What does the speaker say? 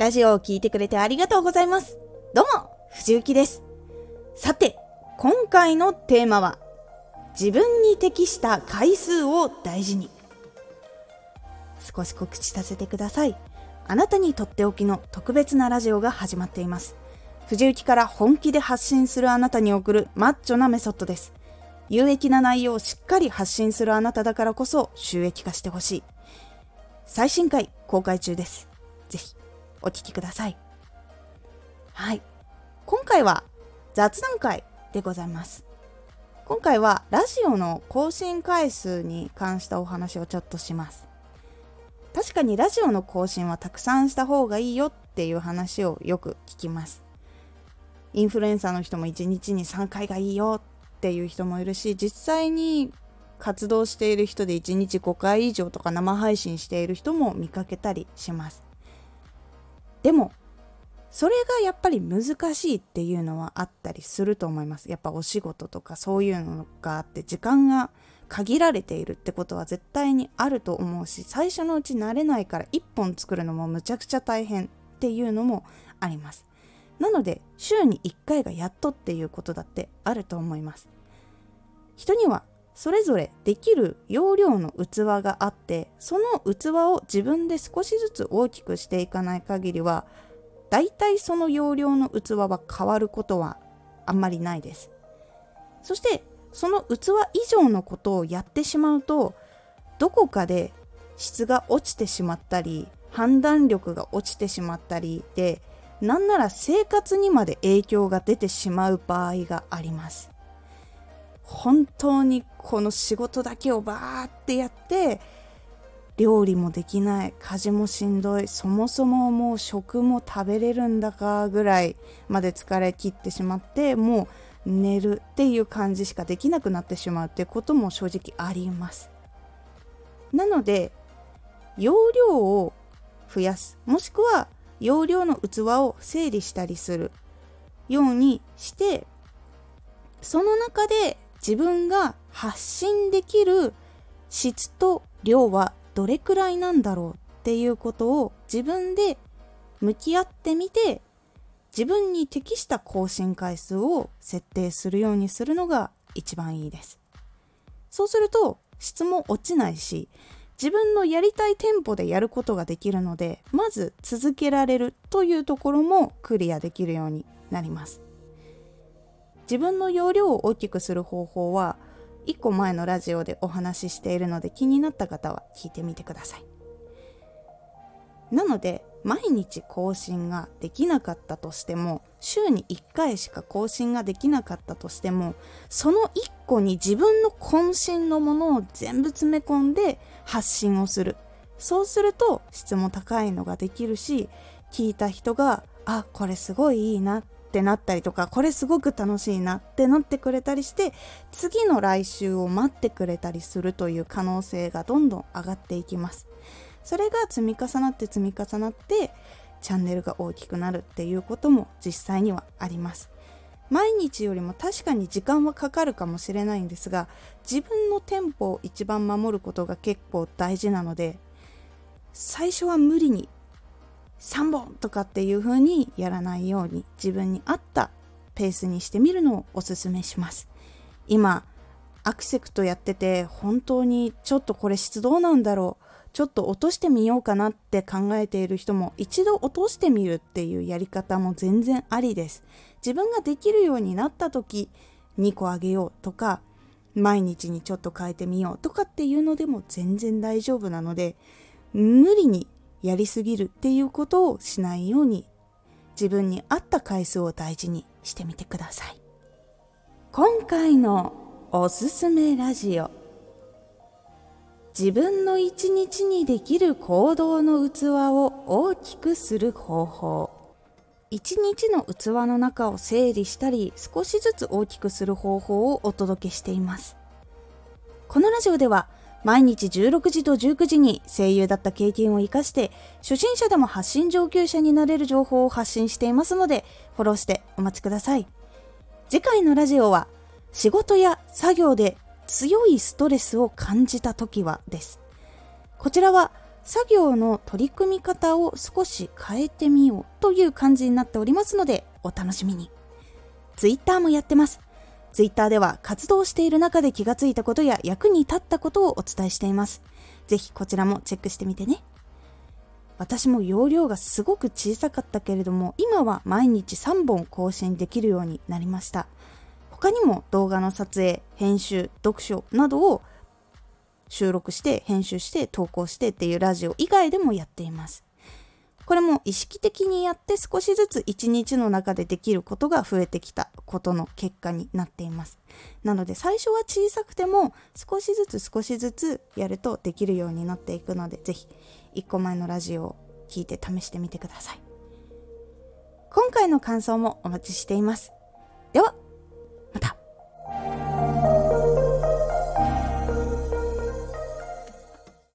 ラジオを聴いてくれてありがとうございます。どうも、藤幸です。さて、今回のテーマは、自分に適した回数を大事に。少し告知させてください。あなたにとっておきの特別なラジオが始まっています。藤幸から本気で発信するあなたに送るマッチョなメソッドです。有益な内容をしっかり発信するあなただからこそ収益化してほしい。最新回公開中です。ぜひお聴きください。はい。今回は雑談会でございます。今回はラジオの更新回数に関したお話をちょっとします。確かにラジオの更新はたくさんした方がいいよっていう話をよく聞きます。インフルエンサーの人も1日に3回がいいよっていう人もいるし、実際に活動している人で1日5回以上とか生配信している人も見かけたりします。でも、それがやっぱり難しいっていうのはあったりすると思います。やっぱお仕事とかそういうのがあって時間が限られているってことは絶対にあると思うし最初のうち慣れないから1本作るのもむちゃくちゃ大変っていうのもありますなので週に1回がやっとっていうことだってあると思います人にはそれぞれできる容量の器があってその器を自分で少しずつ大きくしていかない限りはだいたいその容量の器は変わることはあんまりないです。そしてその器以上のことをやってしまうとどこかで質が落ちてしまったり判断力が落ちてしまったりでなんなら生活にまで影響が出てしまう場合があります。本当にこの仕事だけをバーってやって料理もできない家事もしんどいそもそももう食も食べれるんだかぐらいまで疲れ切ってしまってもう寝るっていう感じしかできなくなってしまうってことも正直あります。なので容量を増やすもしくは容量の器を整理したりするようにしてその中で自分が発信できる質と量はどれくらいなんだろうっていうことを自分で向き合ってみて自分に適した更新回数を設定するようにするのが一番いいです。そうすると質も落ちないし自分のやりたいテンポでやることができるのでまず続けられるというところもクリアできるようになります。自分の容量を大きくする方法は1個前のラジオでお話ししているので気になった方は聞いてみてください。なので毎日更新ができなかったとしても週に1回しか更新ができなかったとしてもその1個に自分の渾身のものを全部詰め込んで発信をするそうすると質も高いのができるし聞いた人があこれすごいいいなってなったりとかこれすごく楽しいなってなってくれたりして次の来週を待ってくれたりするという可能性がどんどん上がっていきます。それが積み重なって積み重なってチャンネルが大きくなるっていうことも実際にはあります。毎日よりも確かに時間はかかるかもしれないんですが自分のテンポを一番守ることが結構大事なので最初は無理に3本とかっていう風にやらないように自分に合ったペースにしてみるのをおすすめします今アクセクトやってて本当にちょっとこれ質どうなんだろうちょっと落としてみようかなって考えている人も一度落としてみるっていうやり方も全然ありです。自分ができるようになった時2個あげようとか毎日にちょっと変えてみようとかっていうのでも全然大丈夫なので無理にやりすぎるっていうことをしないように自分に合った回数を大事にしてみてください。今回のおすすめラジオ。自分の一日にできる行動の器を大きくする方法。一日の器の中を整理したり少しずつ大きくする方法をお届けしています。このラジオでは毎日16時と19時に声優だった経験を生かして初心者でも発信上級者になれる情報を発信していますのでフォローしてお待ちください。次回のラジオは仕事や作業で強いストレスを感じた時はです。こちらは作業の取り組み方を少し変えてみようという感じになっておりますのでお楽しみに。Twitter もやってます。Twitter では活動している中で気がついたことや役に立ったことをお伝えしています。ぜひこちらもチェックしてみてね。私も容量がすごく小さかったけれども今は毎日3本更新できるようになりました。他にも動画の撮影編集読書などを収録して編集して投稿してっていうラジオ以外でもやっていますこれも意識的にやって少しずつ一日の中でできることが増えてきたことの結果になっています。なので最初は小さくても少しずつ少しずつやるとできるようになっていくので是非1個前のラジオを聞いて試してみてください。今回の感想もお待ちしています。では